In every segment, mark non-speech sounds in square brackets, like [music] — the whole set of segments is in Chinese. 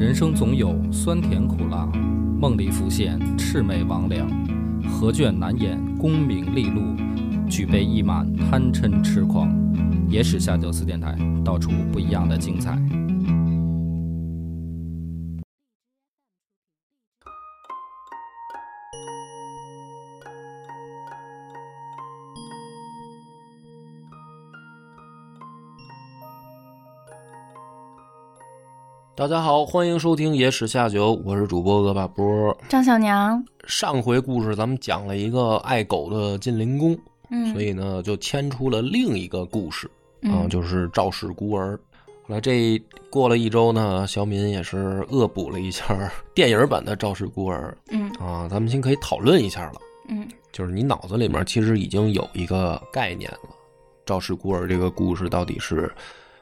人生总有酸甜苦辣，梦里浮现魑魅魍魉，何卷难掩功名利禄，举杯一满贪嗔痴狂。野史下酒四电台，道出不一样的精彩。大家好，欢迎收听《野史下酒》，我是主播恶霸波。张小娘，上回故事咱们讲了一个爱狗的晋灵公，嗯，所以呢就牵出了另一个故事啊，嗯就是赵氏孤儿。后来这过了一周呢，小敏也是恶补了一下电影版的赵氏孤儿嗯啊，咱们先可以讨论一下了。嗯就是你脑子里面其实已经有一个概念了，赵氏孤儿这个故事到底是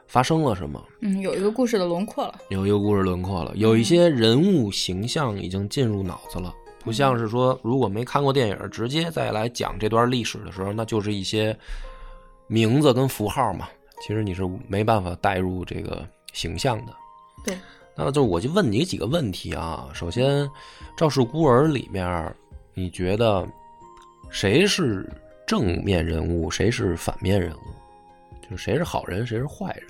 发生了什么？嗯，有一个故事的轮廓了。有一个故事轮廓了，有一些人物形象已经进入脑子了，不像是说如果没看过电影，直接再来讲这段历史的时候，那就是一些名字跟符号嘛，其实你是没办法带入这个形象的。对，那就我就问你几个问题啊。首先，《赵氏孤儿》里面，你觉得谁是正面人物，谁是反面人物？就是谁是好人，谁是坏人？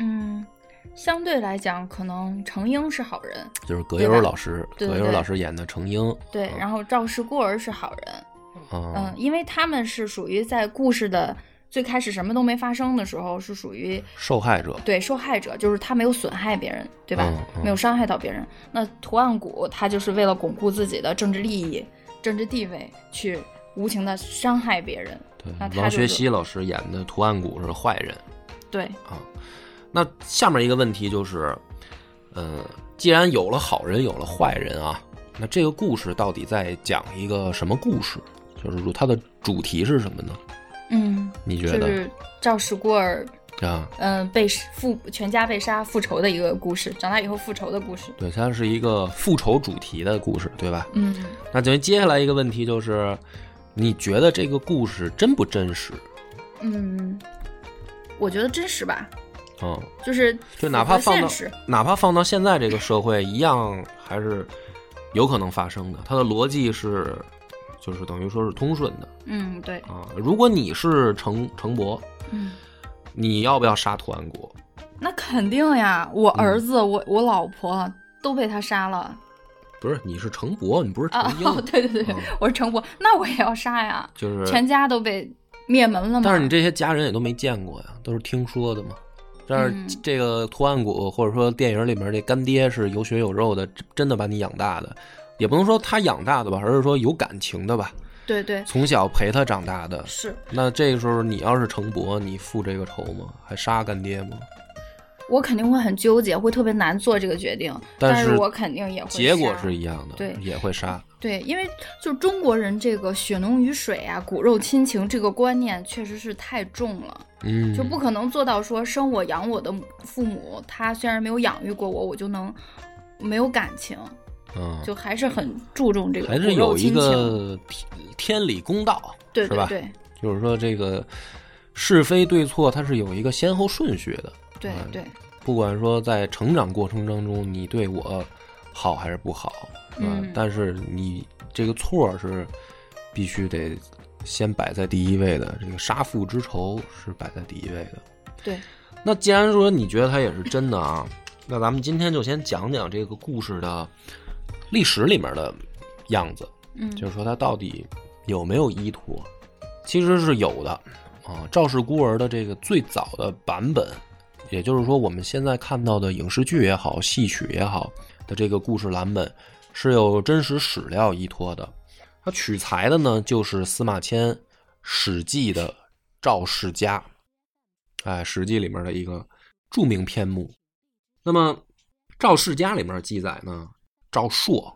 嗯，相对来讲，可能程英是好人，就是葛优老师，葛优老师演的程英，对，啊然后赵氏孤儿是好人，啊，嗯，因为他们是属于在故事的最开始什么都没发生的时候，是属于受害者，对受害者，就是他没有损害别人，对吧？嗯嗯没有伤害到别人。那图案谷他就是为了巩固自己的政治利益、政治地位，去无情的伤害别人。对那，他王学就是圻老师演的图案谷是坏人对，啊。那下面一个问题就是，嗯，既然有了好人，有了坏人啊，那这个故事到底在讲一个什么故事？就是说它的主题是什么呢？嗯，你觉得就是赵氏孤儿啊？嗯，被复全家被杀复仇的一个故事，长大以后复仇的故事。对，它是一个复仇主题的故事，对吧？嗯那等于接下来一个问题就是，你觉得这个故事真不真实？嗯，我觉得真实吧，嗯，就是就哪怕放到哪怕放到现在这个社会，一样还是有可能发生的。它的逻辑是，就是等于说是通顺的嗯，对，啊。如果你是程程博，嗯，你要不要杀图安国？那肯定呀，我嗯儿子，我我老婆都被他杀了不是，你是程博，你不是程啊！英，哦，对对对，嗯我是程博，那我也要杀呀，就是。全家都被灭门了嘛。但是你这些家人也都没见过呀，都是听说的嘛。但是嗯这个图案谷或者说电影里面这干爹是有血有肉的，真真的把你养大的，也不能说他养大的吧，而是说有感情的吧，对对从小陪他长大的。是，那这个时候你要是程博，你复这个仇吗？还杀干爹吗？我肯定会很纠结，会特别难做这个决定，但但是我肯定也会结果是一样的，对也会杀。对，因为就中国人这个血浓于水啊、骨肉亲情这个观念确实是太重了，嗯，就不可能做到说生我养我的父母，他虽然没有养育过我，我就能没有感情，嗯，就还是很注重这个还是有一。个天天理公道？对对对就是说这个是非对错，它是有一个先后顺序的。嗯对对，不管说在成长过程当中，你对我好还是不好，嗯但是你这个错是必须得先摆在第一位的，这个杀父之仇是摆在第一位的。对，那既然说你觉得它也是真的啊，[laughs] 那咱们今天就先讲讲这个故事的历史里面的样子，嗯，就是说它到底有没有依托，其实是有的啊。赵氏孤儿的这个最早的版本，也就是说我们现在看到的影视剧也好、戏曲也好的这个故事蓝本，是有真实史料依托的。它取材的呢，就是司马迁《史记》的赵世家，哎，《史记》里面的一个著名篇目。那么，《赵世家》里面记载呢，赵朔啊，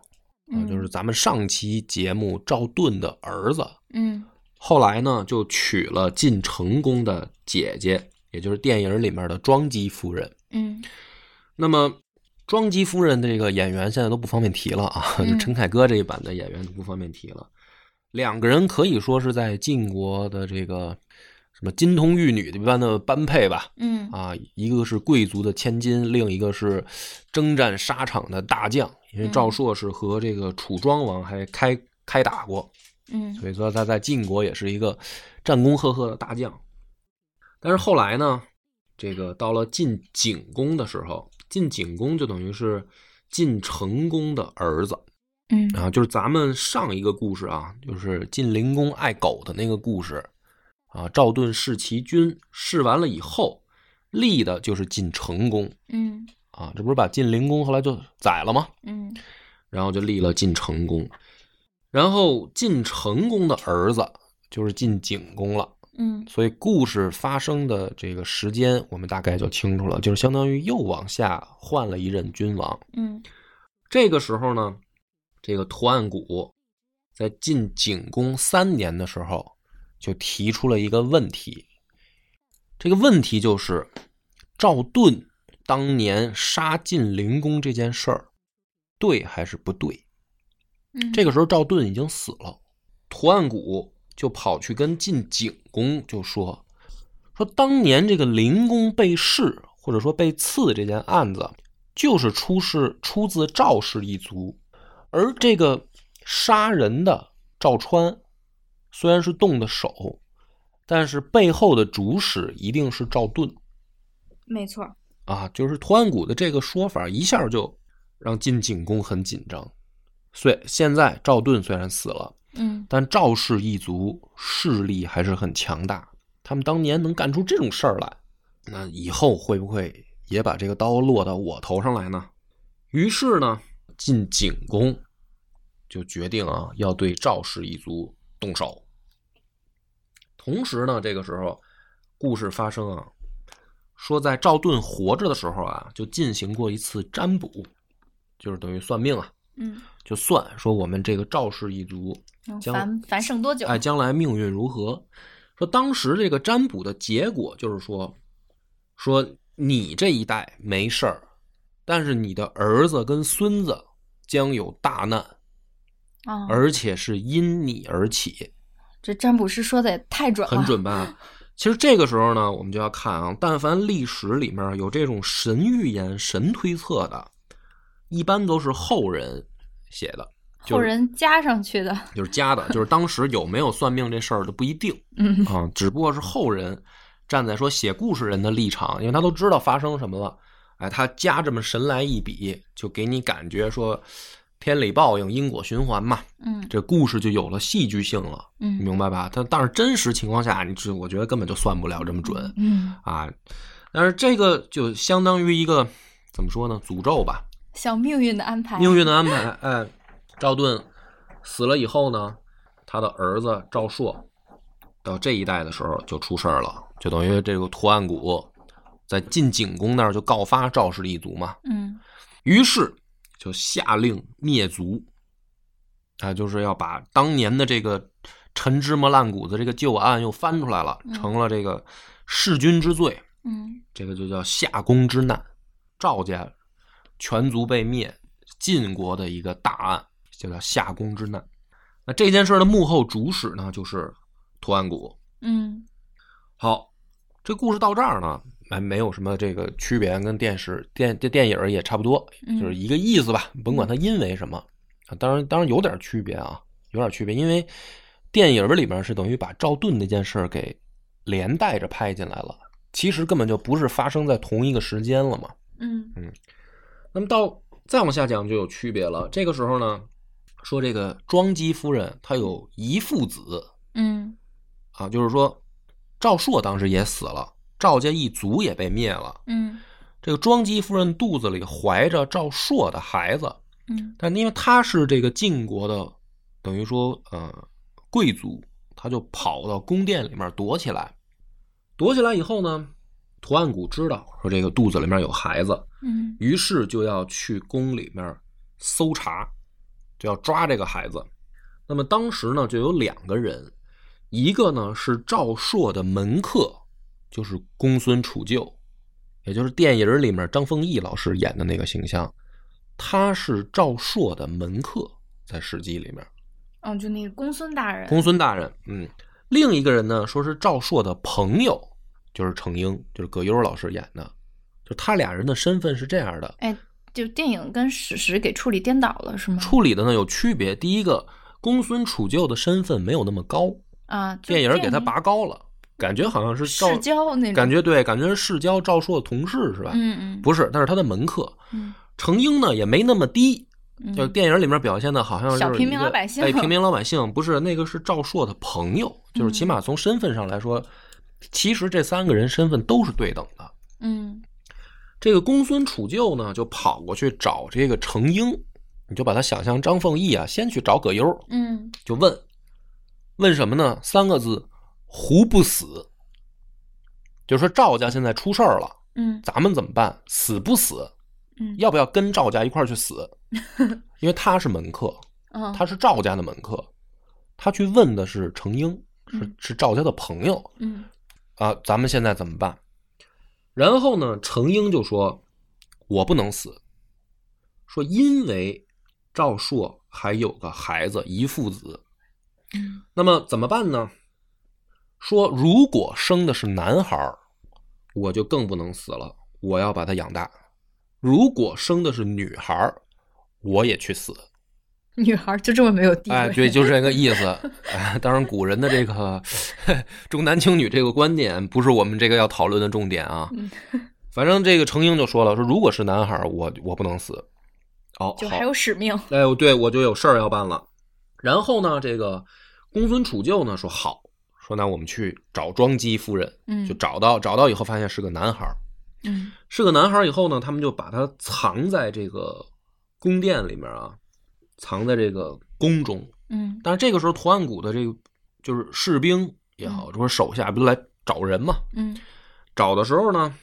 嗯就是咱们上期节目赵盾的儿子，嗯后来呢就娶了晋成公的姐姐，也就是电影里面的庄姬夫人。嗯那么，庄姬夫人的这个演员现在都不方便提了啊，嗯就陈凯歌这一版的演员都不方便提了。两个人可以说是在晋国的这个什么金童玉女的一般的般配吧，嗯啊，一个是贵族的千金，另一个是征战沙场的大将。因为赵朔是和这个楚庄王还开开打过，嗯所以说他在晋国也是一个战功赫赫的大将。但是后来呢，这个到了晋景公的时候，晋景公就等于是晋成公的儿子嗯啊，就是咱们上一个故事啊，就是晋灵公爱狗的那个故事啊。赵盾弑其君，弑完了以后，立的就是晋成公嗯啊，这不是把晋灵公后来就宰了吗？嗯然后就立了晋成公，然后晋成公的儿子就是晋景公了。嗯所以故事发生的这个时间，我们大概就清楚了，就是相当于又往下换了一任君王。嗯这个时候呢，这个图案谷在晋景公三年的时候就提出了一个问题，这个问题就是赵盾当年杀晋灵公这件事儿，对还是不对？嗯，这个时候赵盾已经死了，图案谷就跑去跟晋景公就说，说当年这个灵公被弑或者说被刺这件案子，就是出事出自赵氏一族，而这个杀人的赵川虽然是动的手，但是背后的主使一定是赵盾没错，啊，就是图案谷的这个说法一下就让晋景公很紧张。所以现在赵盾虽然死了。嗯但赵氏一族势力还是很强大，他们当年能干出这种事儿来，那以后会不会也把这个刀落到我头上来呢？于是呢，晋景公就决定啊，要对赵氏一族动手。同时呢，这个时候故事发生啊，说在赵盾活着的时候啊，就进行过一次占卜，就是等于算命啊，嗯，就算说我们这个赵氏一族将能繁繁盛多久？哎，将来命运如何？说当时这个占卜的结果就是说，说你这一代没事儿，但是你的儿子跟孙子将有大难，啊，而且是因你而起，这占卜师说的也太准了，很准吧？其实这个时候呢，我们就要看啊，但凡历史里面有这种神预言、神推测的，一般都是后人写的，就是后人加上去的。就是加的，就是当时有没有算命这事儿都不一定。[laughs] 嗯啊，只不过是后人站在说写故事人的立场，因为他都知道发生什么了，哎，他加这么神来一笔，就给你感觉说天理报应、因果循环嘛，嗯这故事就有了戏剧性了，嗯明白吧？他但是真实情况下，你这我觉得根本就算不了这么准嗯，啊。但是这个就相当于一个怎么说呢？诅咒吧，像命运的安排。命运的安排。哎，赵盾死了以后呢，他的儿子赵朔到这一代的时候就出事儿了，就等于这个图案谷在晋景公那儿就告发赵氏一族嘛，嗯于是就下令灭族，啊，就是要把当年的这个陈芝麻烂谷子这个旧案又翻出来了，嗯成了这个弑君之罪。嗯这个就叫夏宫之难，赵家全族被灭，晋国的一个大案，就叫夏宫之难。那这件事的幕后主使呢，就是屠岸贾。嗯好，这故事到这儿呢，还没有什么这个区别，跟电视电电电影也差不多，嗯就是一个意思吧。甭管它因为什么，啊，当然当然有点区别啊，有点区别，因为电影里边是等于把赵盾那件事给连带着拍进来了，其实根本就不是发生在同一个时间了嘛。嗯嗯那么到再往下讲就有区别了。这个时候呢，说这个庄姬夫人她有遗父子嗯啊，就是说赵朔当时也死了，赵家一族也被灭了。嗯这个庄姬夫人肚子里怀着赵朔的孩子，嗯但因为她是这个晋国的，等于说呃贵族，她就跑到宫殿里面躲起来。躲起来以后呢，图案谷知道说这个肚子里面有孩子，嗯于是就要去宫里面搜查，就要抓这个孩子。那么当时呢，就有两个人，一个呢是赵朔的门客，就是公孙杵臼，也就是电影里面张丰毅老师演的那个形象，他是赵朔的门客，在《史记》里面。哦，就那个公孙大人。公孙大人，嗯，另一个人呢，说是赵朔的朋友，就是程英，就是葛优老师演的，就他俩人的身份是这样的。哎，就电影跟史实给处理颠倒了，是吗？处理的呢有区别。第一个，公孙杵臼的身份没有那么高，啊，电影给他拔高了，感觉好像是赵世，交那种感觉对，感觉是世交赵硕的同事是吧？嗯嗯不是，但是他的门客。嗯程英呢也没那么低，嗯就电影里面表现的好像是小平民老百姓哎，平民老百姓不是那个是赵硕的朋友，就是起码从身份上来说，其实这三个人身份都是对等的。嗯这个公孙杵臼呢，就跑过去找这个程英，你就把他想象张凤义啊，先去找葛优，嗯就问，问什么呢？三个字：胡不死？就说赵家现在出事儿了，嗯咱们怎么办？死不死？嗯要不要跟赵家一块儿去死？[laughs] 因为他是门客，嗯，他是赵家的门客，他去问的是程英，是嗯是赵家的朋友嗯啊。咱们现在怎么办？然后呢，程英就说：“我不能死，说因为赵硕还有个孩子，一父子。嗯那么怎么办呢？说如果生的是男孩，我就更不能死了，我要把他养大；如果生的是女孩，我也去死。[laughs] 女孩儿就这么没有地位？哎，对，就是这个意思。哎，当然，古人的这个重男轻女这个观点，不是我们这个要讨论的重点啊。嗯反正这个程英就说了，说如果是男孩儿，我我不能死。哦，就还有使命。哎，对我就有事儿要办了。然后呢，这个公孙杵臼呢说好，说那我们去找庄姬夫人，嗯就找到找到以后发现是个男孩是个男孩儿以后呢，他们就把他藏在这个宫殿里面啊，藏在这个宫中。嗯但是这个时候，图案谷的这个就是士兵也好，或者手下不都来找人嘛？嗯找的时候呢，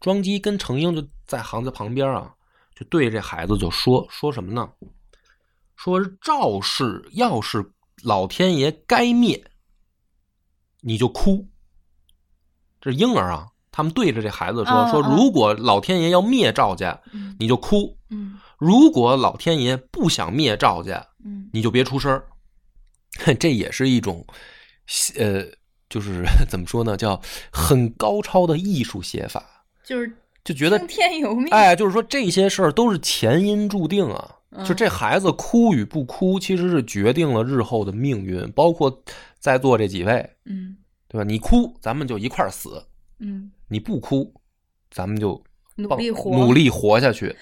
庄姬跟程英就在行在旁边啊，就对这孩子就说说什么呢？说赵氏要是老天爷该灭，你就哭。这是婴儿啊，他们对着这孩子说、说，如果老天爷要灭赵家，嗯你就哭；嗯如果老天爷不想灭赵家，嗯你就别出声儿。[laughs] 这也是一种，呃，就是怎么说呢，叫很高超的艺术写法，就是就觉得听天由命。哎，就是说这些事儿都是前因注定啊。嗯就这孩子哭与不哭，其实是决定了日后的命运，包括在座这几位，嗯对吧？你哭，咱们就一块儿死；嗯，你不哭，咱们就努力活，努力活下去。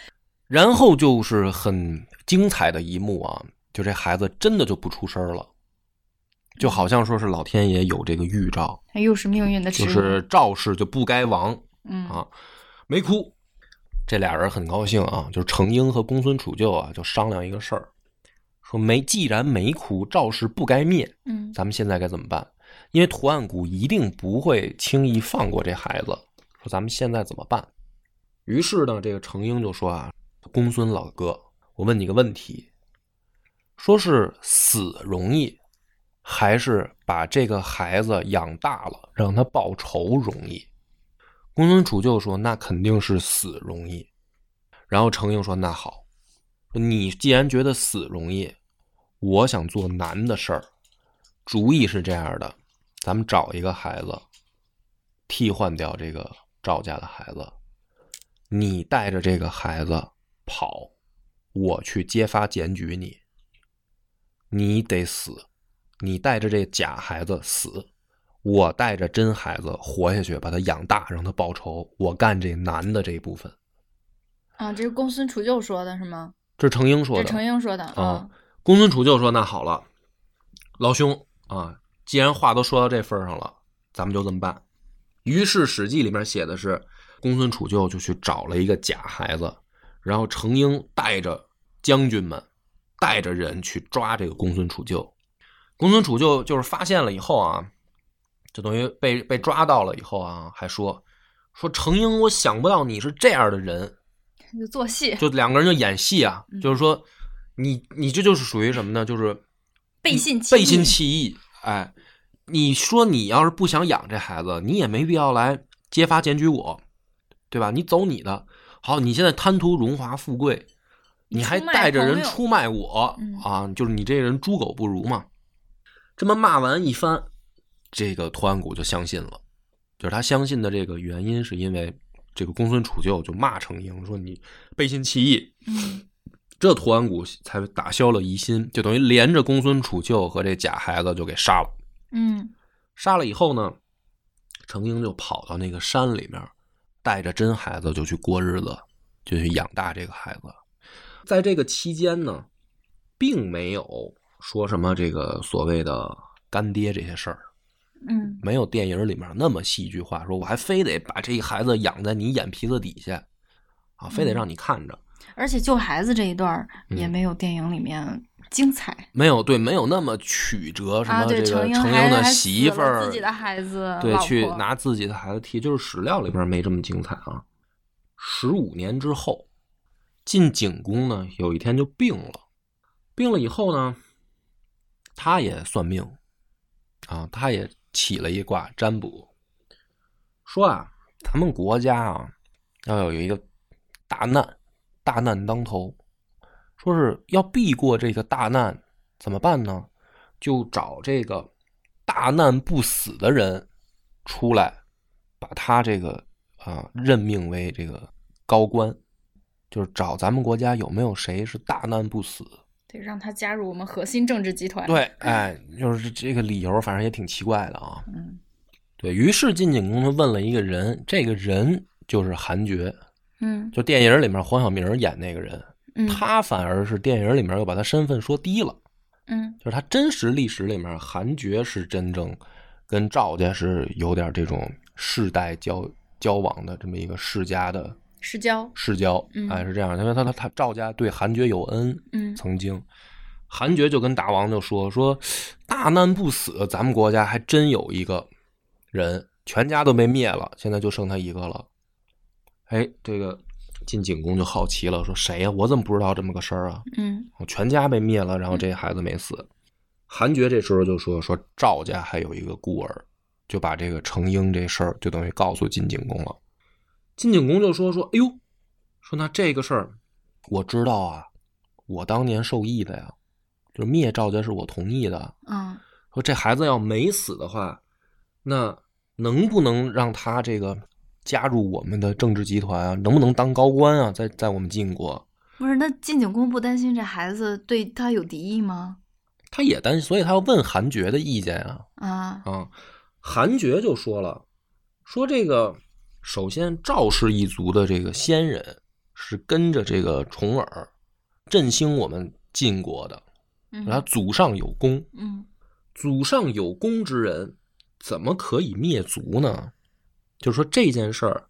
然后就是很精彩的一幕啊，就这孩子真的就不出声了，就好像说是老天爷有这个预兆，他又是命运的。就是赵氏就不该亡嗯啊，没哭。这俩人很高兴啊，就是程英和公孙杵臼啊，就商量一个事儿，说没既然没哭，赵氏不该灭，嗯咱们现在该怎么办？因为图案谷一定不会轻易放过这孩子。说咱们现在怎么办？于是呢，这个程英就说啊，公孙老哥，我问你个问题，说是死容易，还是把这个孩子养大了让他报仇容易？公孙杵臼说，那肯定是死容易。然后程英说，那好，你既然觉得死容易，我想做难的事儿。主意是这样的，咱们找一个孩子，替换掉这个赵家的孩子，你带着这个孩子跑，我去揭发检举你。你得死，你带着这假孩子死，我带着真孩子活下去，把他养大，让他报仇。我干这男的这一部分。啊，这是公孙杵臼说的是吗？这是程英说的。这程英说的啊。公孙杵臼说：“那好了，老兄啊，既然话都说到这份儿上了，咱们就这么办。”于是《史记》里面写的是，公孙杵臼就去找了一个假孩子，然后程英带着将军们，带着人去抓这个公孙杵臼。公孙杵臼就是发现了以后啊，就等于被被抓到了以后啊，还说说程英，我想不到你是这样的人。就做戏，就两个人就演戏啊，嗯就是说，你你这就是属于什么呢？就是背信弃背信弃义。哎，你说你要是不想养这孩子，你也没必要来揭发检举我，对吧？你走你的。好，你现在贪图荣华富贵，你还带着人出卖我嗯啊！就是你这人猪狗不如嘛。这么骂完一番，这个托安谷就相信了，就是他相信的这个原因，是因为这个公孙杵臼就骂程婴说你背信弃义，嗯这图案谷才打消了疑心，就等于连着公孙杵臼和这假孩子就给杀了。嗯杀了以后呢，程婴就跑到那个山里面，带着真孩子就去过日子，就去养大这个孩子。在这个期间呢，并没有说什么这个所谓的干爹这些事儿，嗯没有电影里面那么戏剧化，说我还非得把这孩子养在你眼皮子底下，啊，非得让你看着。而且救孩子这一段也没有电影里面精彩、没有对，没有那么曲折，什么这个程婴的媳妇儿，自己的孩子，对，去拿自己的孩子替，就是史料里边没这么精彩啊。十五年之后，晋景公呢有一天就病了，病了以后呢，他也算命啊，他也起了一卦占卜，说啊，咱们国家啊要有一个大难，大难当头，说是要避过这个大难，怎么办呢？就找这个大难不死的人出来，把他这个啊任命为这个高官，就是找咱们国家有没有谁是大难不死。对，让他加入我们核心政治集团。对，哎，就是这个理由，反正也挺奇怪的啊。嗯对于是，晋景公他问了一个人，这个人就是韩厥，嗯就电影里面黄晓明演那个人，嗯，他反而是电影里面又把他身份说低了。嗯就是他真实历史里面，韩厥是真正跟赵家是有点这种世代交交往的这么一个世家的世交。世交，嗯哎是这样，因为他他他赵家对韩厥有恩，嗯曾经韩厥就跟大王就说说大难不死，咱们国家还真有一个人，全家都被灭了，现在就剩他一个了。哎，这个晋景公就好奇了，说谁呀、我怎么不知道这么个事儿啊？嗯我全家被灭了，然后这孩子没死。韩厥这时候就说说赵家还有一个孤儿，就把这个程婴这事儿就等于告诉晋景公了。晋景公就说说，哎呦，说那这个事儿我知道啊，我当年受益的呀，就是灭赵家是我同意的。嗯说这孩子要没死的话，那能不能让他这个加入我们的政治集团啊？能不能当高官啊？在在我们晋国？不是，那晋景公不担心这孩子对他有敌意吗？他也担心，所以他要问韩厥的意见啊啊，啊！韩厥就说了，说这个首先赵氏一族的这个先人是跟着这个重耳振兴我们晋国的，然后祖上有功，嗯祖上有功之人怎么可以灭族呢？就是说这件事儿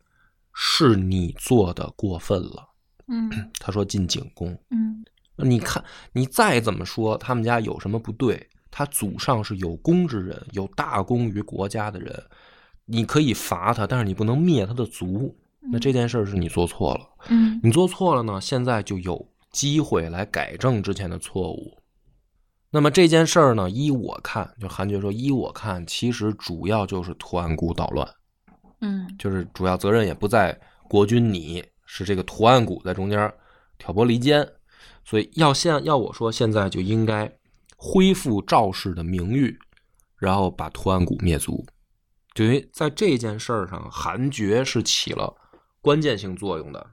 是你做的过分了。嗯 [clears throat] 他说进景宫，嗯你看，你再怎么说他们家有什么不对，他祖上是有功之人，有大功于国家的人，你可以罚他，但是你不能灭他的族。那这件事儿是你做错了，嗯你做错了呢，现在就有机会来改正之前的错误。那么这件事儿呢，依我看，就韩厥说，依我看，其实主要就是图案谷捣乱，嗯就是主要责任也不在国君你，是这个图案谷在中间挑拨离间，所以要现要我说，现在就应该恢复赵氏的名誉，然后把图案谷灭族。就因为在这件事儿上，韩厥是起了关键性作用的。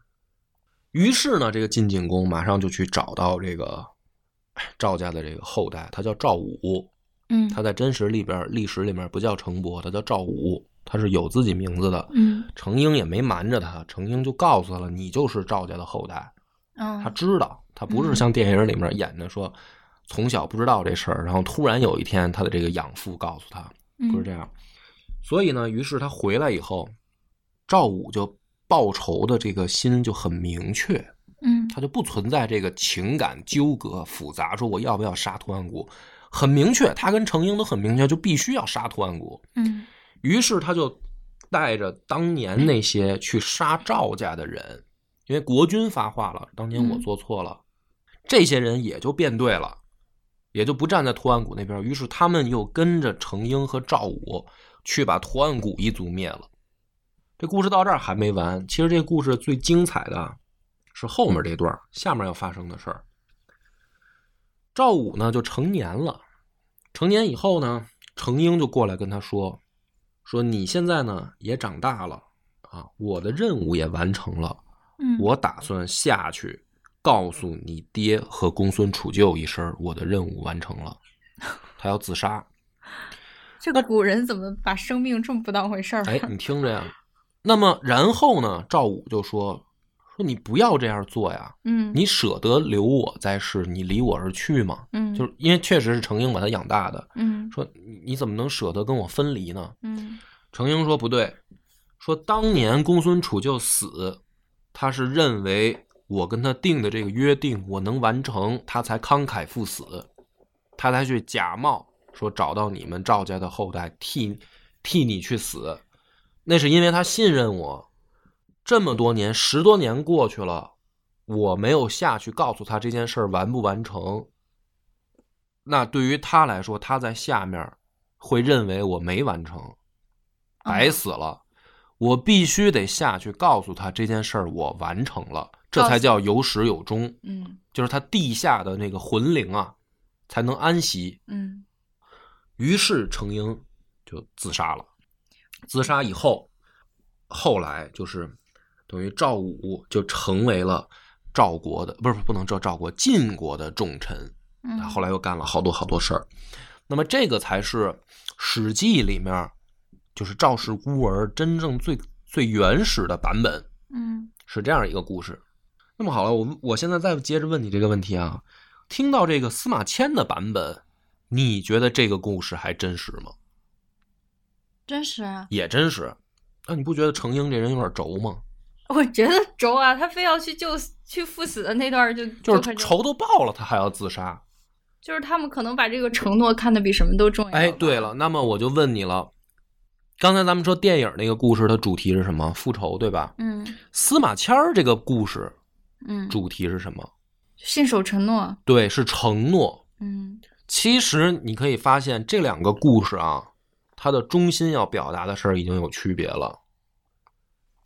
于是呢，这个晋景公马上就去找到这个赵家的这个后代，他叫赵武，嗯他在真实里边历史里面不叫程伯，他叫赵武，他是有自己名字的。嗯程英也没瞒着他，程英就告诉他了，你就是赵家的后代。嗯，他知道，他不是像电影里面演的说，从小不知道这事儿，然后突然有一天他的这个养父告诉他，不是这样。所以呢，于是他回来以后，赵武就报仇的这个心就很明确，嗯他就不存在这个情感纠葛复杂，说我要不要杀图案谷，很明确，他跟程英都很明确，就必须要杀图案谷。嗯于是他就带着当年那些去杀赵家的人，因为国君发话了，当年我做错了，这些人也就变对了，也就不站在图案谷那边。于是他们又跟着程英和赵武去把图案谷一族灭了。这故事到这儿还没完，其实这故事最精彩的是后面这段下面要发生的事儿。赵武呢就成年了，成年以后呢，程英就过来跟他说：“说你现在呢也长大了啊，我的任务也完成了，嗯，我打算下去告诉你爹和公孙杵臼一声，我的任务完成了。[laughs] 他要自杀。这个古人怎么把生命这么不当回事儿？哎，你听着呀。那么然后呢，赵武就说说你不要这样做呀，嗯，你舍得留我在世，你离我而去吗？嗯，就是因为确实是程英把他养大的，嗯说你你怎么能舍得跟我分离呢？嗯程英说不对，说当年公孙杵臼死，他是认为我跟他定的这个约定我能完成，他才慷慨赴死，他才去假冒说找到你们赵家的后代替替你去死，那是因为他信任我。这么多年，十多年过去了，我没有下去告诉他这件事儿完不完成，那对于他来说，他在下面会认为我没完成。白死了，我必须得下去告诉他这件事儿我完成了，这才叫有始有终，嗯。就是他地下的那个魂灵啊，才能安息。嗯。于是程英就自杀了。自杀以后，后来就是等于赵武就成为了赵国的，不是不能叫赵国晋国的重臣。嗯，他后来又干了好多好多事儿。那么这个才是《史记》里面就是赵氏孤儿真正最最原始的版本，嗯是这样一个故事。那么好了，我我现在再接着问你这个问题啊，听到这个司马迁的版本，你觉得这个故事还真实吗？真实啊，也真实。那、你不觉得程婴这人有点轴吗？我觉得轴啊，他非要去救去赴死的那段就就是仇都报了，他还要自杀。就是他们可能把这个承诺看得比什么都重要。哎，对了，，那么我就问你了，刚才咱们说电影那个故事的主题是什么？复仇，对吧？嗯司马迁儿这个故事嗯，主题是什么？信守承诺，对，是承诺。嗯其实你可以发现这两个故事啊，它的中心要表达的事儿已经有区别了。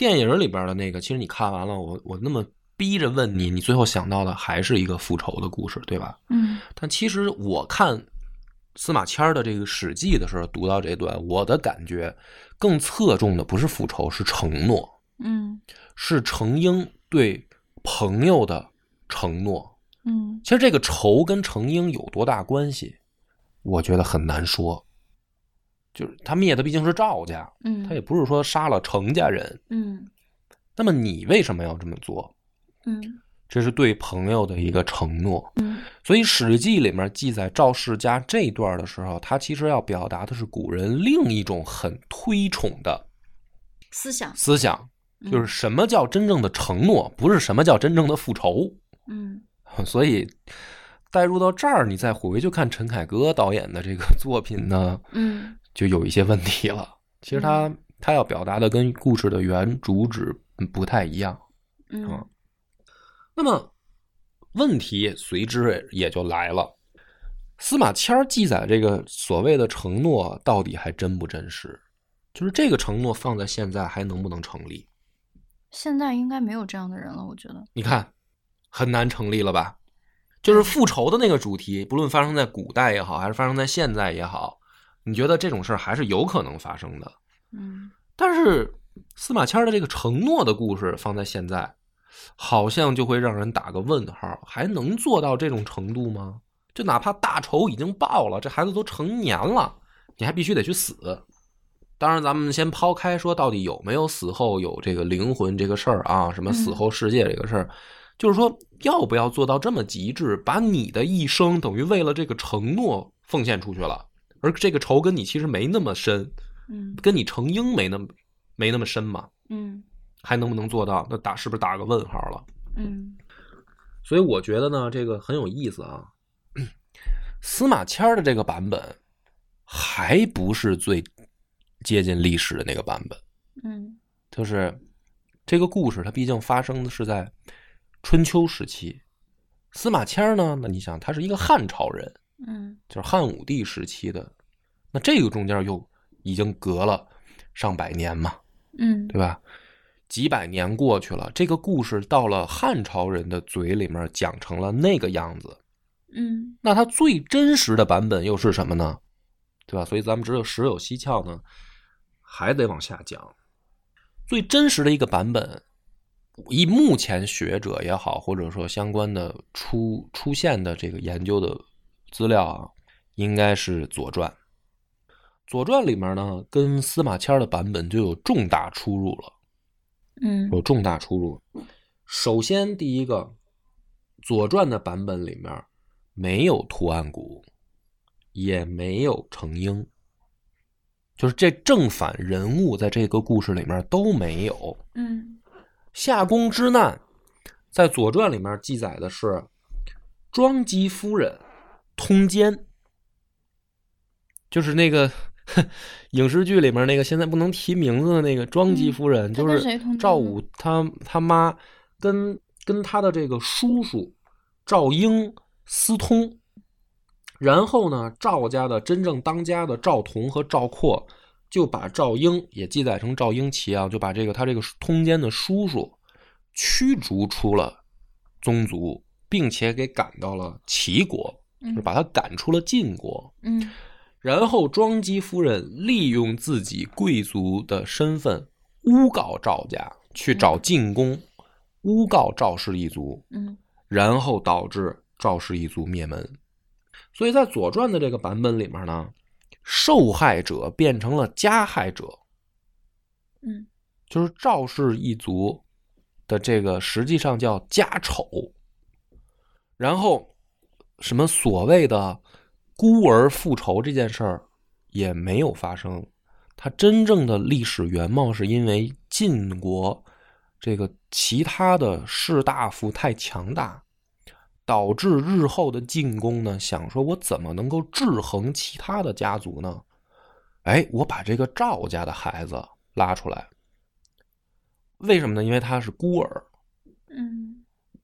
电影里边的那个，其实你看完了，我我那么逼着问你，你最后想到的还是一个复仇的故事，对吧？嗯但其实我看司马迁的这个《史记》的时候，读到这段，我的感觉更侧重的不是复仇，是承诺，嗯是程婴对朋友的承诺。嗯其实这个仇跟程婴有多大关系，我觉得很难说。就是他灭的毕竟是赵家，嗯，他也不是说杀了程家人。嗯那么你为什么要这么做？嗯这是对朋友的一个承诺。嗯所以《史记》里面记载赵世家这一段的时候，他其实要表达的是古人另一种很推崇的思想思想，嗯就是什么叫真正的承诺，不是什么叫真正的复仇。嗯 [laughs] 所以带入到这儿，你再回去看陈凯歌导演的这个作品呢，嗯就有一些问题了。[laughs] 其实他他要表达的跟故事的原主旨不太一样。嗯啊那么问题随之也就来了。司马迁儿记载这个所谓的承诺，到底还真不真实？就是这个承诺放在现在还能不能成立？现在应该没有这样的人了，我觉得。你看，很难成立了吧？就是复仇的那个主题，不论发生在古代也好，还是发生在现在也好，你觉得这种事儿还是有可能发生的。嗯但是司马迁的这个承诺的故事放在现在，好像就会让人打个问号，还能做到这种程度吗？就哪怕大仇已经报了，这孩子都成年了，你还必须得去死。当然，咱们先抛开说到底有没有死后有这个灵魂这个事儿啊，什么死后世界这个事儿，就是说要不要做到这么极致，把你的一生等于为了这个承诺奉献出去了，而这个仇跟你其实没那么深，嗯跟你成英没那么没那么深嘛，嗯还能不能做到？那打是不是打个问号了？嗯所以我觉得呢，这个很有意思啊。司马迁儿的这个版本还不是最接近历史的那个版本，嗯就是这个故事它毕竟发生的是在春秋时期。司马迁儿呢，那你想他是一个汉朝人，嗯就是汉武帝时期的，那这个中间又已经隔了上百年嘛，嗯对吧？几百年过去了，这个故事到了汉朝人的嘴里面讲成了那个样子，嗯那它最真实的版本又是什么呢？对吧？所以咱们只有时有蹊跷呢，还得往下讲。最真实的一个版本，以目前学者也好，或者说相关的出出现的这个研究的资料啊，应该是《左传》。《左传》里面呢，跟司马迁的版本就有重大出入了。嗯有重大出入。首先，第一个，《左传》的版本里面没有图案谷，也没有成婴，就是这正反人物在这个故事里面都没有。嗯夏宫之难，在《左传》里面记载的是庄姬夫人通奸，就是那个 [laughs] 影视剧里面那个现在不能提名字的那个庄姬夫人，嗯就是赵武他他妈跟跟他的这个叔叔赵英私通，然后呢，赵家的真正当家的赵同和赵括就把赵英也记载成赵英齐啊，就把这个他这个通奸的叔叔驱逐出了宗族，并且给赶到了齐国，就是把他赶出了晋国。嗯。然后庄姬夫人利用自己贵族的身份诬告赵家，去找晋公，诬告赵氏一族，嗯。然后导致赵氏一族灭门。所以在《左传》的这个版本里面呢，受害者变成了加害者，嗯。就是赵氏一族的这个实际上叫家丑，然后什么所谓的孤儿复仇这件事儿也没有发生，它真正的历史原貌是因为晋国这个其他的士大夫太强大，导致日后的晋公呢想说，我怎么能够制衡其他的家族呢？哎，我把这个赵家的孩子拉出来，为什么呢？因为他是孤儿。嗯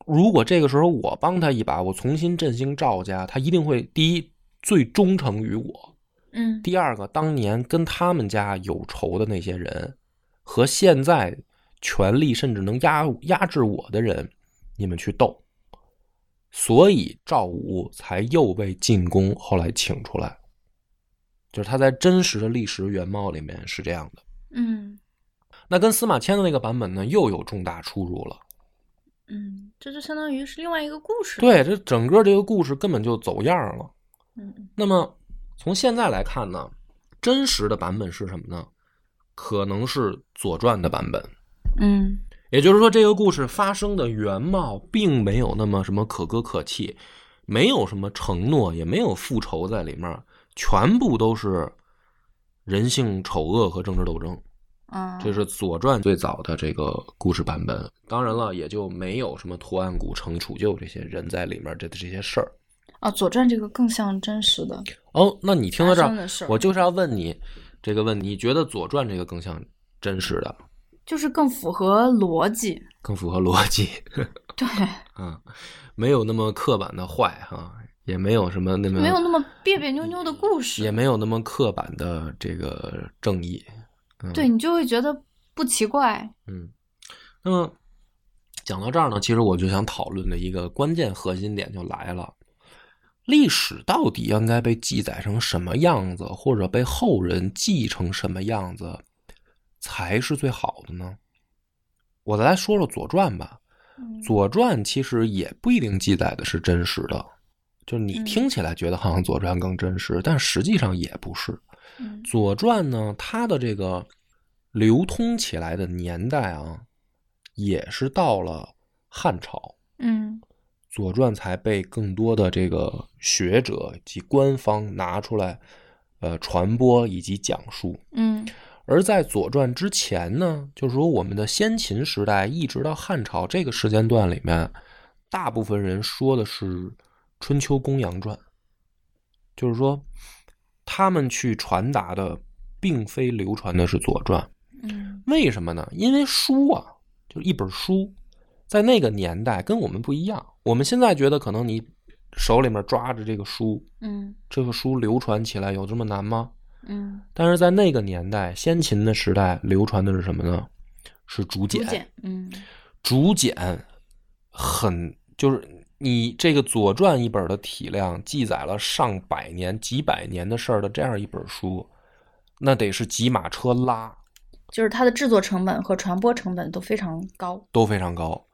如果这个时候我帮他一把，我重新振兴赵家，他一定会第一最忠诚于我，嗯第二个当年跟他们家有仇的那些人，和现在权力甚至能压压制我的人，你们去斗。所以赵武才又被进宫后来请出来，就是他在真实的历史原貌里面是这样的。嗯那跟司马迁的那个版本呢，又有重大出入了。嗯，这就相当于是另外一个故事。，对，这整个这个故事根本就走样了。嗯那么从现在来看呢，真实的版本是什么呢？可能是《左传》的版本，嗯也就是说，这个故事发生的原貌并没有那么什么可歌可泣，没有什么承诺，也没有复仇在里面，全部都是人性丑恶和政治斗争。啊，这是《左传》最早的这个故事版本。当然了，也就没有什么图案谷、程楚旧这些人在里面这这些事儿。啊，《左传》这个更像真实的哦，那你听到这儿，我就是要问你这个问题：你觉得《左传》这个更像真实的，就是更符合逻辑。更符合逻辑 [laughs] 对，嗯？没有那么刻板的坏哈、也没有什么那么没有那么别别扭扭的故事。也没有那么刻板的这个正义。嗯、对你就会觉得不奇怪。嗯，那么讲到这儿呢，其实我就想讨论的一个关键核心点就来了：历史到底应该被记载成什么样子，或者被后人记成什么样子，才是最好的呢？我再来说说《左传》吧，嗯《左传》其实也不一定记载的是真实的，就是你嗯听起来觉得好像《左传》更真实，但实际上也不是。嗯《左传》呢，它的这个流通起来的年代啊，也是到了汉朝，嗯《左传》才被更多的这个学者及官方拿出来，呃，传播以及讲述。嗯。而在《左传》之前呢，就是说我们的先秦时代一直到汉朝这个时间段里面，大部分人说的是《春秋公羊传》，就是说他们去传达的并非流传的是《左传》。嗯为什么呢？因为书啊，就是一本书，在那个年代跟我们不一样。我们现在觉得可能你手里面抓着这个书，嗯这个书流传起来有这么难吗？嗯，但是在那个年代，先秦的时代流传的是什么呢？是竹简。竹简，嗯竹简很就是你这个《左传》一本的体量，记载了上百年、几百年的事儿的这样一本书，那得是几马车拉，就是它的制作成本和传播成本都非常高。都非常高。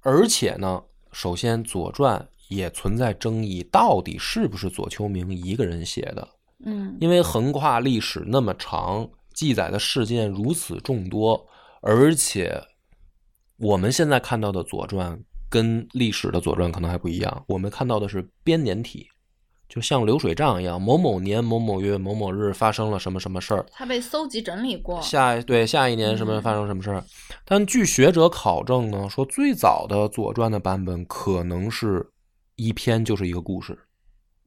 而且呢，首先《左传》也存在争议，到底是不是左丘明一个人写的？嗯因为横跨历史那么长，记载的事件如此众多，而且我们现在看到的《左传》跟历史的《左传》可能还不一样，我们看到的是编年体，就像流水账一样，某某年某某月某某日发生了什么什么事儿，它被搜集整理过。下对下一年什么嗯发生什么事儿。但据学者考证呢，说最早的《左传》的版本可能是一篇就是一个故事。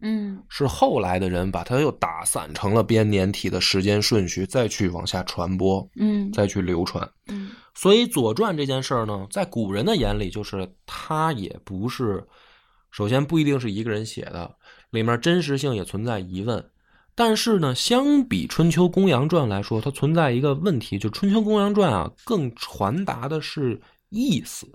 嗯是后来的人把它又打散成了编年体的时间顺序，再去往下传播，嗯再去流传。嗯所以《左传》这件事儿呢，在古人的眼里，就是它也不是，首先不一定是一个人写的，里面真实性也存在疑问。但是呢，相比《春秋公羊传》来说，它存在一个问题，就《春秋公羊传》啊，更传达的是意思。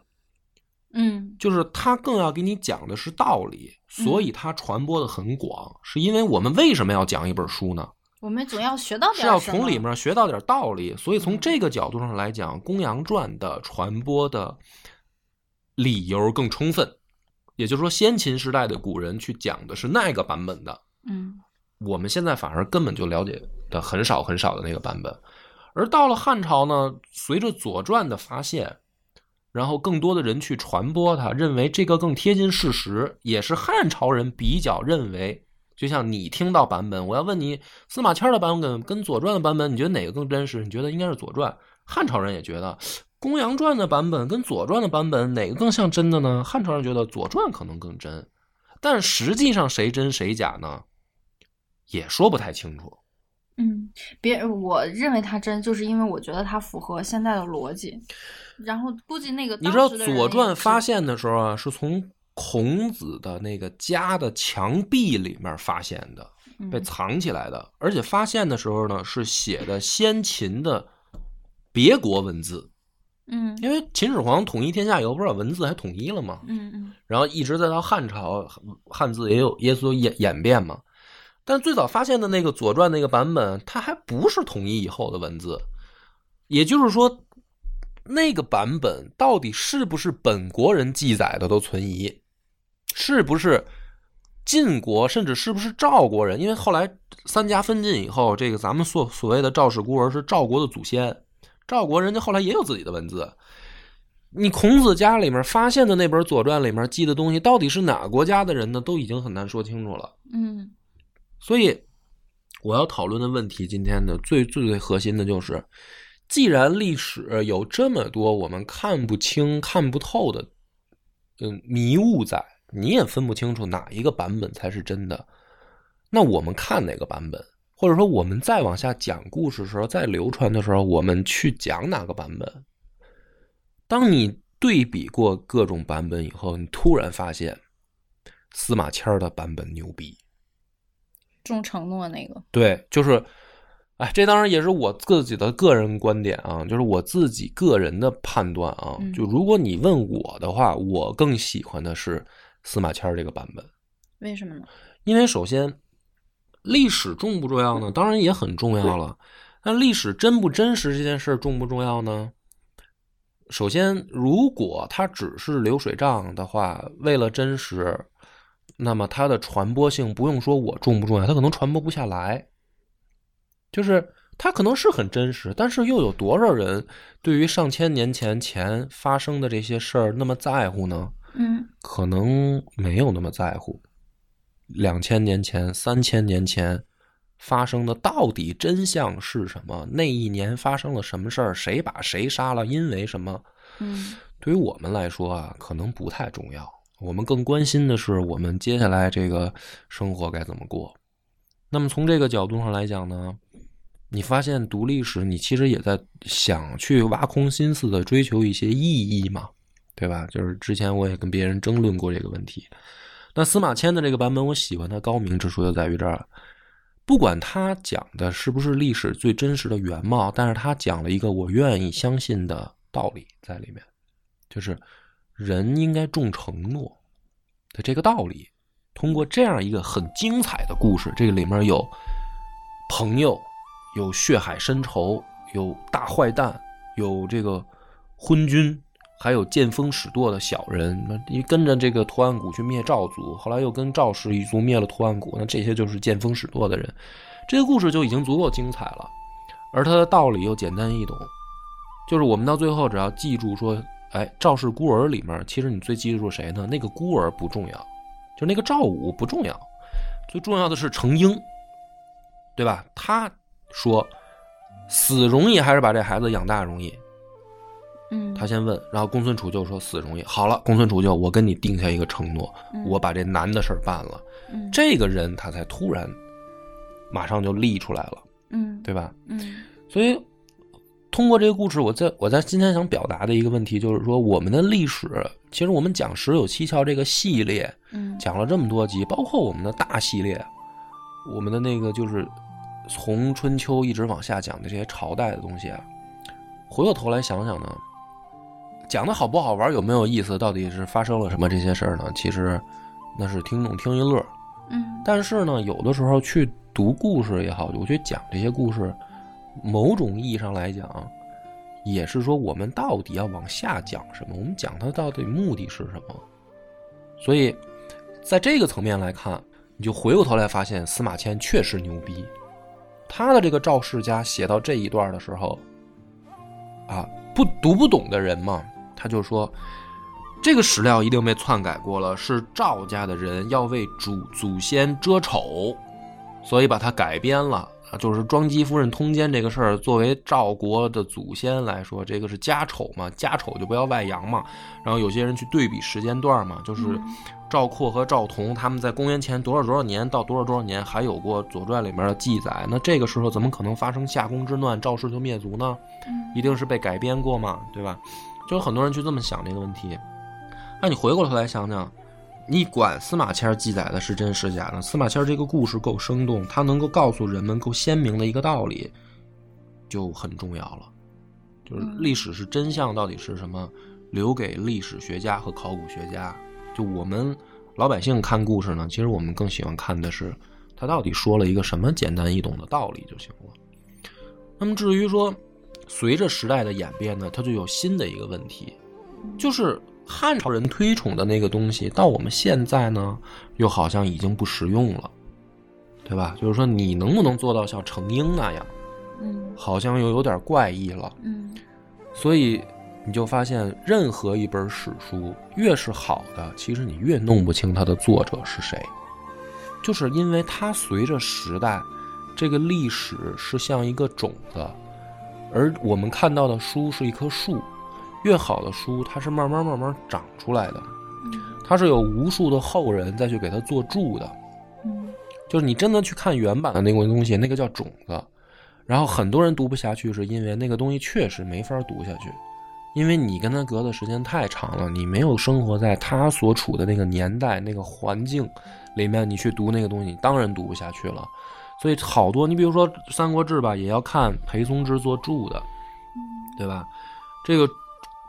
嗯就是它更要给你讲的是道理，所以它传播的很广。是因为我们为什么要讲一本书呢？我们总要学到点是要从里面学到点道理。所以从嗯这个角度上来讲，《公羊传》的传播的理由更充分。也就是说，先秦时代的古人去讲的是那个版本的，嗯我们现在反而根本就了解的很少很少的那个版本。而到了汉朝呢，随着《左传》的发现，然后更多的人去传播它，认为这个更贴近事实，也是汉朝人比较认为。就像你听到版本，我要问你司马迁的版本跟《左传》的版本，你觉得哪个更真实？你觉得应该是《左传》。汉朝人也觉得《公羊传》的版本跟《左传》的版本哪个更像真的呢？汉朝人觉得《左传》可能更真，但实际上谁真谁假呢？也说不太清楚。嗯，别，我认为它真，就是因为我觉得它符合现在的逻辑。然后估计那个你知道《左传》发现的时候啊，是从孔子的那个家的墙壁里面发现的，被嗯藏起来的。而且发现的时候呢，是写的先秦的别国文字，嗯因为秦始皇统一天下以后，不是把文字还统一了吗？嗯嗯然后一直再到汉朝，汉字也有也有演演变嘛。但最早发现的那个《左传》那个版本，它还不是统一以后的文字，也就是说，那个版本到底是不是本国人记载的都存疑，是不是晋国，甚至是不是赵国人？因为后来三家分晋以后，这个咱们所所谓的赵氏孤儿是赵国的祖先，赵国人家后来也有自己的文字。你孔子家里面发现的那本《左传》里面记的东西，到底是哪个国家的人呢？都已经很难说清楚了。嗯所以，我要讨论的问题，今天的最最最核心的就是，既然历史有这么多我们看不清、看不透的，嗯，迷雾在，你也分不清楚哪一个版本才是真的，那我们看哪个版本？或者说，我们再往下讲故事的时候，再流传的时候，我们去讲哪个版本？当你对比过各种版本以后，你突然发现司马迁儿的版本牛逼。重承诺那个，对，就是，哎，这当然也是我自己的个人观点啊，就是我自己个人的判断啊。嗯就如果你问我的话，我更喜欢的是司马迁儿这个版本，为什么呢？因为首先，历史重不重要呢？当然也很重要了。那历史真不真实这件事重不重要呢？首先，如果它只是流水账的话，为了真实，那么它的传播性不用说我重不重要，它可能传播不下来。就是它可能是很真实，但是又有多少人对于上千年前前发生的这些事儿那么在乎呢？嗯可能没有那么在乎。两千年前、三千年前发生的到底真相是什么？那一年发生了什么事儿？谁把谁杀了？因为什么？嗯对于我们来说啊，可能不太重要。我们更关心的是我们接下来这个生活该怎么过。那么从这个角度上来讲呢，你发现读历史，你其实也在想去挖空心思的追求一些意义嘛，对吧？就是之前我也跟别人争论过这个问题。那司马迁的这个版本，我喜欢它高明之处就在于这儿，不管他讲的是不是历史最真实的原貌，但是他讲了一个我愿意相信的道理在里面，就是人应该重承诺，的这个道理。通过这样一个很精彩的故事，这个里面有朋友，有血海深仇，有大坏蛋，有这个昏君，还有见风使舵的小人。那一跟着这个图案谷去灭赵族，后来又跟赵氏一族灭了图案谷，那这些就是见风使舵的人。这个故事就已经足够精彩了，而它的道理又简单易懂，就是我们到最后只要记住说，哎，赵氏孤儿里面，其实你最记住谁呢？那个孤儿不重要。就那个赵武不重要，最重要的是程婴，对吧？他说死容易还是把这孩子养大容易？嗯，他先问，然后公孙楚就说死容易。好了，公孙楚就我跟你定下一个承诺，我把这难的事儿办了。嗯，这个人他才突然马上就立出来了，嗯，对吧？嗯所以通过这个故事，我在我在今天想表达的一个问题就是说，我们的历史，其实我们讲《十有七窍》这个系列。嗯讲了这么多集，包括我们的大系列，我们的那个就是从春秋一直往下讲的这些朝代的东西啊，回过头来想想呢，讲的好不好玩，有没有意思，到底是发生了什么这些事儿呢？其实那是听众听一乐。嗯但是呢，有的时候去读故事也好，我去讲这些故事，某种意义上来讲，也是说我们到底要往下讲什么，我们讲它到底目的是什么。所以，在这个层面来看，你就回过头来发现司马迁确实牛逼。他的这个赵世家写到这一段的时候，啊，不读不懂的人嘛，他就说，这个史料一定被篡改过了，是赵家的人要为主祖先遮丑，所以把它改编了。啊，就是庄姬夫人通奸这个事儿，作为赵国的祖先来说，这个是家丑嘛，家丑就不要外扬嘛。然后有些人去对比时间段嘛，就是赵括和赵同他们在公元前多少多少年到多少多少年还有过《左传》里面的记载，那这个时候怎么可能发生夏宫之乱，赵氏就灭族呢？一定是被改编过嘛，对吧？就有很多人去这么想这个问题。那你回过头来想想，你管司马迁记载的是真是假呢？司马迁这个故事够生动，他能够告诉人们够鲜明的一个道理，就很重要了。就是历史是真相到底是什么，留给历史学家和考古学家。就我们老百姓看故事呢，其实我们更喜欢看的是他到底说了一个什么简单易懂的道理就行了。那么至于说，随着时代的演变呢，它就有新的一个问题，就是汉朝人推崇的那个东西，到我们现在呢，又好像已经不实用了，对吧？就是说，你能不能做到像程婴那样，嗯。好像又有点怪异了。嗯。所以你就发现，任何一本史书越是好的，其实你越弄不清它的作者是谁，就是因为它随着时代，这个历史是像一个种子，而我们看到的书是一棵树，越好的书它是慢慢慢慢长出来的，嗯。它是有无数的后人再去给它做注的，嗯。就是你真的去看原版的那个东西，那个叫种子，然后很多人读不下去，是因为那个东西确实没法读下去，因为你跟他隔的时间太长了，你没有生活在他所处的那个年代、那个环境里面，你去读那个东西，你当然读不下去了。所以好多，你比如说《三国志》吧，也要看裴松之做注的，对吧？这个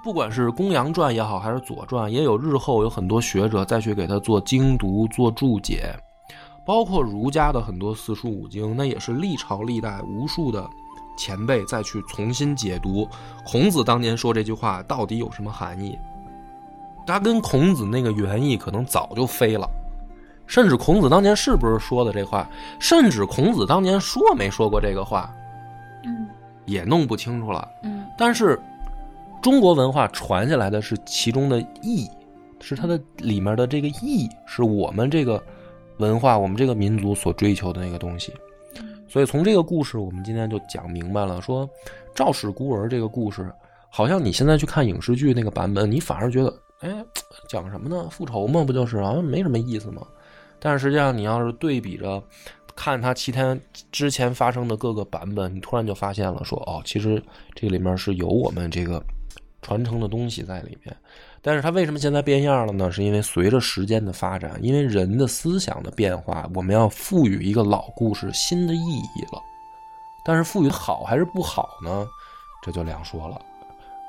不管是《公羊传》也好，还是《左传》，也有日后有很多学者再去给他做精读、做注解。包括儒家的很多四书五经，那也是历朝历代无数的前辈再去重新解读孔子当年说这句话到底有什么含义。他跟孔子那个原意可能早就飞了，甚至孔子当年是不是说的这话，甚至孔子当年说没说过这个话，嗯也弄不清楚了。嗯但是中国文化传下来的是其中的义，是它的里面的这个义，是我们这个文化、我们这个民族所追求的那个东西。所以从这个故事，我们今天就讲明白了，说赵氏孤儿这个故事，好像你现在去看影视剧那个版本，你反而觉得，哎，讲什么呢？复仇嘛，不就是好像没什么意思吗？但是实际上，你要是对比着看它其他之前发生的各个版本，你突然就发现了说，哦，其实这个里面是有我们这个传承的东西在里面。但是它为什么现在变样了呢？是因为随着时间的发展，因为人的思想的变化，我们要赋予一个老故事新的意义了。但是赋予好还是不好呢？这就两说了。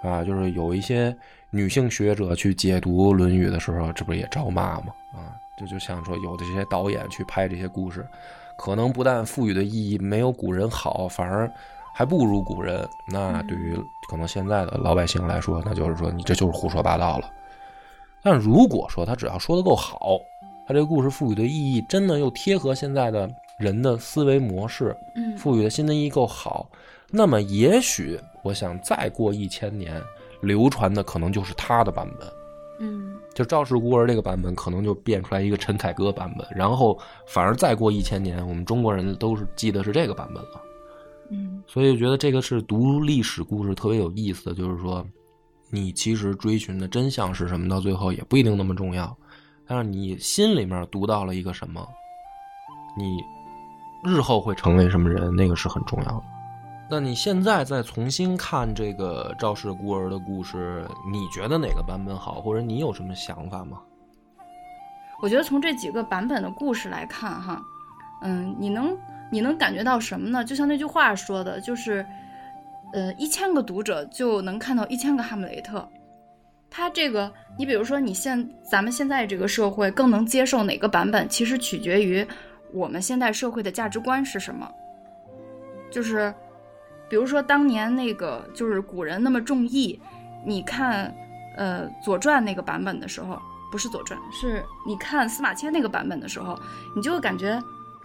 啊，就是有一些女性学者去解读《论语》的时候，这不是也招骂吗？啊，就就像说有的这些导演去拍这些故事，可能不但赋予的意义没有古人好，反而还不如古人。那对于可能现在的老百姓来说，那就是说你这就是胡说八道了。但如果说他只要说的够好，他这个故事赋予的意义真的又贴合现在的人的思维模式，嗯赋予的新的意义够好，那么也许我想再过一千年，流传的可能就是他的版本。嗯就赵氏孤儿这个版本，可能就变出来一个陈凯歌版本，然后反而再过一千年，我们中国人都是记得是这个版本了。嗯所以我觉得这个是读历史故事特别有意思的，就是说，你其实追寻的真相是什么，到最后也不一定那么重要，但是你心里面读到了一个什么，你日后会成为什么人，那个是很重要的。那你现在再重新看这个赵氏孤儿的故事，你觉得哪个版本好，或者你有什么想法吗？我觉得从这几个版本的故事来看，哈，嗯，你能你能感觉到什么呢？就像那句话说的，就是，呃，一千个读者就能看到一千个哈姆雷特。他这个，你比如说，你现咱们现在这个社会更能接受哪个版本，其实取决于我们现代社会的价值观是什么。就是，比如说当年那个就是古人那么重义，你看，呃，《左传》那个版本的时候，不是《左传》，是你看司马迁那个版本的时候，你就会感觉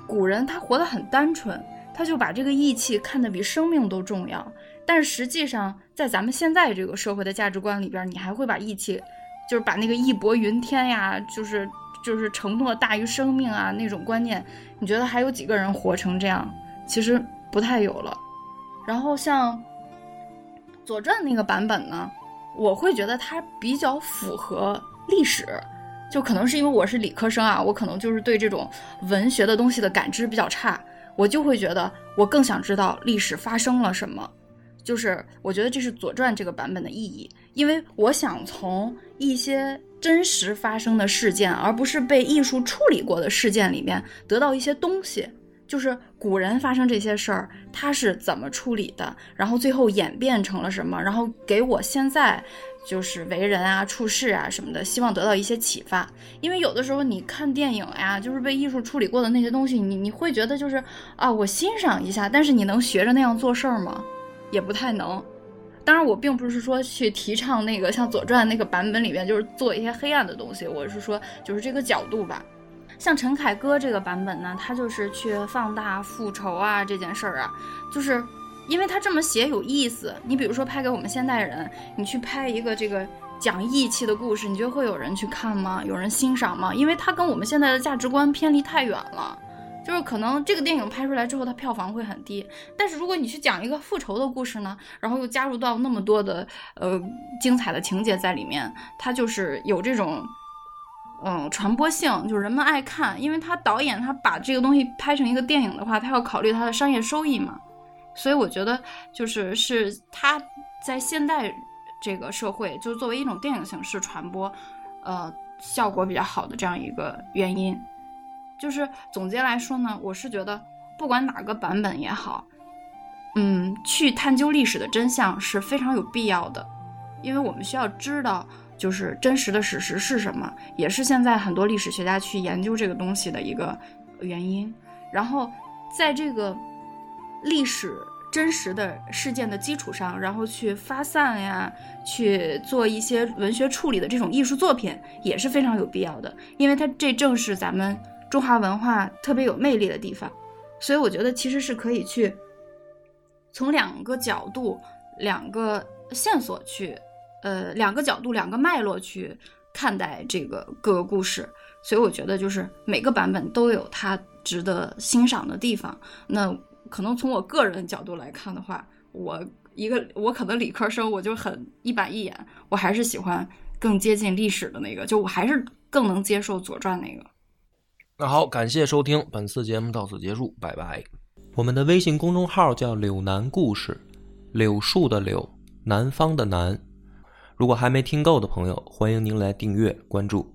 古人他活得很单纯，他就把这个义气看得比生命都重要。但实际上，在咱们现在这个社会的价值观里边，你还会把义气，就是把那个义薄云天呀，就是就是承诺大于生命啊那种观念，你觉得还有几个人活成这样？其实不太有了。然后像《左传》那个版本呢，我会觉得它比较符合历史，就可能是因为我是理科生啊，我可能就是对这种文学的东西的感知比较差，我就会觉得我更想知道历史发生了什么。就是我觉得这是《左传》这个版本的意义，因为我想从一些真实发生的事件，而不是被艺术处理过的事件里面得到一些东西。就是古人发生这些事儿，他是怎么处理的，然后最后演变成了什么，然后给我现在就是为人啊、处事啊什么的，希望得到一些启发。因为有的时候你看电影呀，就是被艺术处理过的那些东西，你你会觉得就是啊，我欣赏一下，但是你能学着那样做事儿吗？也不太能。当然，我并不是说去提倡那个像《左传》那个版本里面就是做一些黑暗的东西，我是说就是这个角度吧。像陈凯歌这个版本呢，他就是去放大复仇啊这件事儿啊，就是因为他这么写有意思。你比如说拍给我们现代人，你去拍一个这个讲义气的故事，你觉得会有人去看吗？有人欣赏吗？因为它跟我们现在的价值观偏离太远了。就是可能这个电影拍出来之后，它票房会很低。但是如果你去讲一个复仇的故事呢，然后又加入到那么多的呃精彩的情节在里面，它就是有这种嗯传播性，就是人们爱看。因为他导演他把这个东西拍成一个电影的话，他要考虑他的商业收益嘛。所以我觉得就是是他在现代这个社会，就是作为一种电影形式传播，呃效果比较好的这样一个原因。就是总结来说呢，我是觉得不管哪个版本也好，嗯，去探究历史的真相是非常有必要的，因为我们需要知道就是真实的史实是什么，也是现在很多历史学家去研究这个东西的一个原因。然后在这个历史真实的事件的基础上，然后去发散呀，去做一些文学处理的这种艺术作品，也是非常有必要的，因为它这正是咱们。中华文化特别有魅力的地方，所以我觉得其实是可以去从两个角度、两个线索去，呃，两个角度、两个脉络去看待这个各个故事。所以我觉得就是每个版本都有它值得欣赏的地方。那可能从我个人角度来看的话，我一个我可能理科生，我就很一板一眼，我还是喜欢更接近历史的那个，就我还是更能接受《左传》那个。那好，感谢收听，本次节目到此结束，拜拜。我们的微信公众号叫“柳南故事”，柳树的柳，南方的南。如果还没听够的朋友，欢迎您来订阅关注。